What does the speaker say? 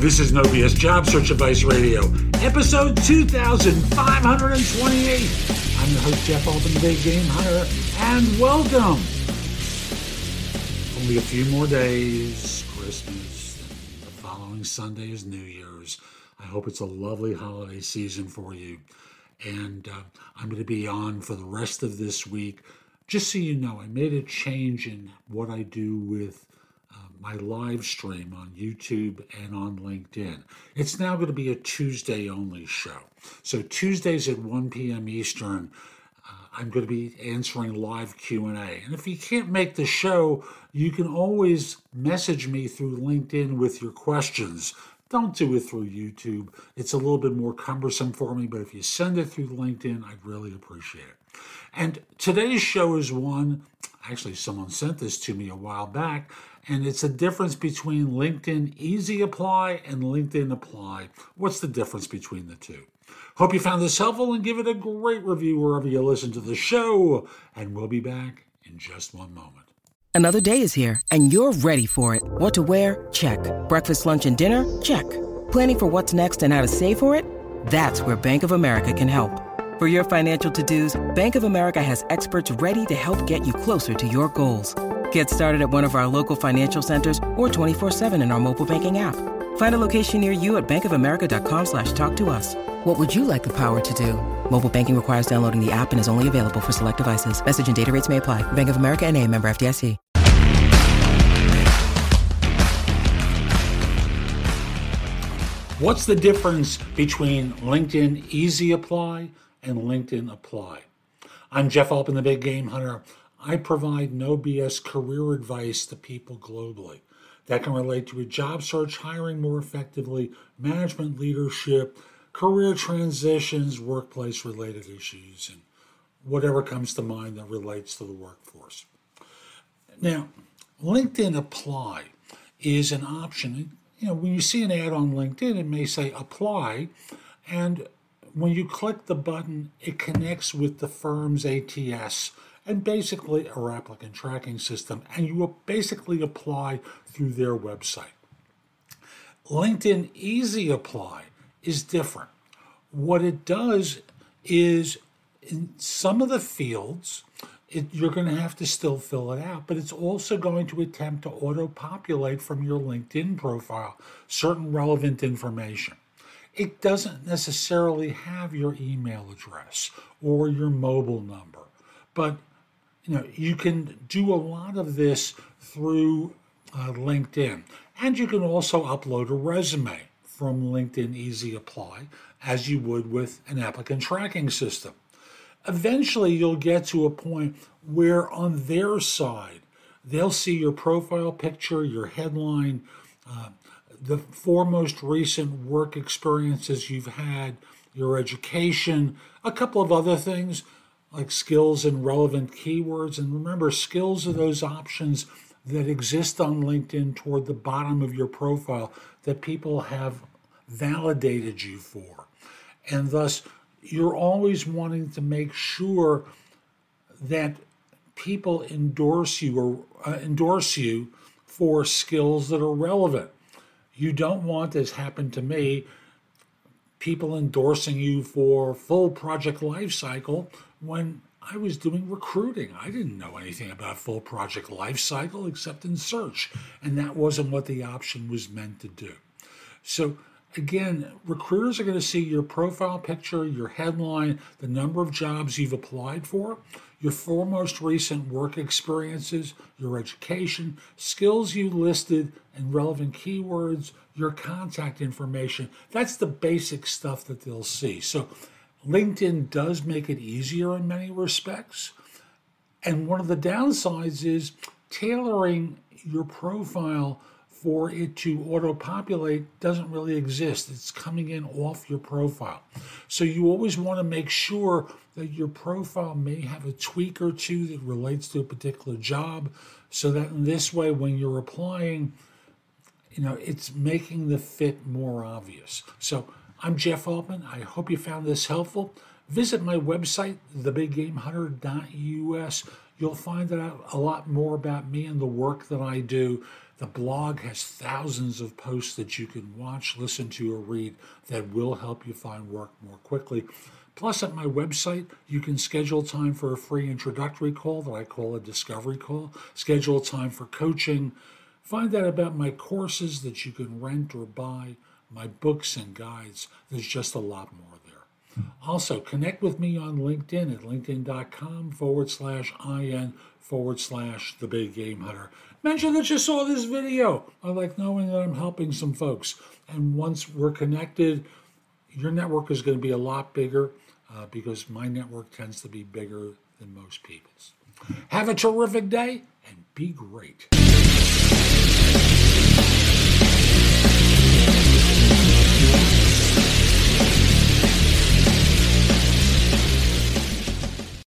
This is No BS Job Search Advice Radio, episode 2528. I'm your host, Jeff Altman, the Big Game Hunter, and welcome. Only a few more days, Christmas, the following Sunday is New Year's. I hope it's a lovely holiday season for you. And uh, I'm going to be on for the rest of this week. Just so you know, I made a change in what I do with my live stream on YouTube and on LinkedIn. It's now going to be a Tuesday only show. So Tuesdays at 1 p.m. Eastern, uh, I'm going to be answering live Q&A. And if you can't make the show, you can always message me through LinkedIn with your questions. Don't do it through YouTube. It's a little bit more cumbersome for me, but if you send it through LinkedIn, I'd really appreciate it. And today's show is one, actually, someone sent this to me a while back, and it's a difference between LinkedIn Easy Apply and LinkedIn Apply. What's the difference between the two? Hope you found this helpful and give it a great review wherever you listen to the show. And we'll be back in just one moment. Another day is here, and you're ready for it. What to wear? Check. Breakfast, lunch, and dinner? Check. Planning for what's next and how to save for it? That's where Bank of America can help. For your financial to dos, Bank of America has experts ready to help get you closer to your goals. Get started at one of our local financial centers or 24-7 in our mobile banking app. Find a location near you at bankofamerica.com slash talk to us. What would you like the power to do? Mobile banking requires downloading the app and is only available for select devices. Message and data rates may apply. Bank of America and a member FDIC. What's the difference between LinkedIn Easy Apply and LinkedIn Apply? I'm Jeff Altman, the Big Game Hunter. I provide no BS career advice to people globally that can relate to a job search, hiring more effectively, management leadership, career transitions, workplace related issues, and whatever comes to mind that relates to the workforce. Now, LinkedIn Apply is an option. You know, when you see an ad on LinkedIn, it may say apply, and when you click the button, it connects with the firm's ATS and basically a applicant tracking system, and you will basically apply through their website. LinkedIn Easy Apply is different. What it does is in some of the fields, it, you're going to have to still fill it out, but it's also going to attempt to auto populate from your LinkedIn profile certain relevant information. It doesn't necessarily have your email address or your mobile number, but you know, you can do a lot of this through uh, LinkedIn. And you can also upload a resume from LinkedIn Easy Apply as you would with an applicant tracking system. Eventually, you'll get to a point where on their side, they'll see your profile picture, your headline, uh, the four most recent work experiences you've had, your education, a couple of other things like skills and relevant keywords. And remember, skills are those options that exist on LinkedIn toward the bottom of your profile that people have validated you for. And thus, you're always wanting to make sure that people endorse you or uh, endorse you for skills that are relevant. You don't want, as happened to me, people endorsing you for full project lifecycle when I was doing recruiting. I didn't know anything about full project lifecycle except in search, and that wasn't what the option was meant to do. So again, recruiters are going to see your profile picture, your headline, the number of jobs you've applied for, your four most recent work experiences, your education, skills you listed, and relevant keywords, your contact information. That's the basic stuff that they'll see. So LinkedIn does make it easier in many respects. And one of the downsides is tailoring your profile for it to auto populate doesn't really exist. It's coming in off your profile. So you always want to make sure that your profile may have a tweak or two that relates to a particular job so that in this way when you're applying you know it's making the fit more obvious. So I'm Jeff Altman. I hope you found this helpful. Visit my website, thebiggamehunter.us. You'll find out a lot more about me and the work that I do. The blog has thousands of posts that you can watch, listen to, or read that will help you find work more quickly. Plus, at my website, you can schedule time for a free introductory call that I call a discovery call, schedule time for coaching, find out about my courses that you can rent or buy, my books and guides. There's just a lot more there. Also, connect with me on LinkedIn at linkedin.com forward slash IN forward slash the big game hunter. Mention that you saw this video. I like knowing that I'm helping some folks. And once we're connected, your network is going to be a lot bigger uh, because my network tends to be bigger than most people's. Have a terrific day and be great.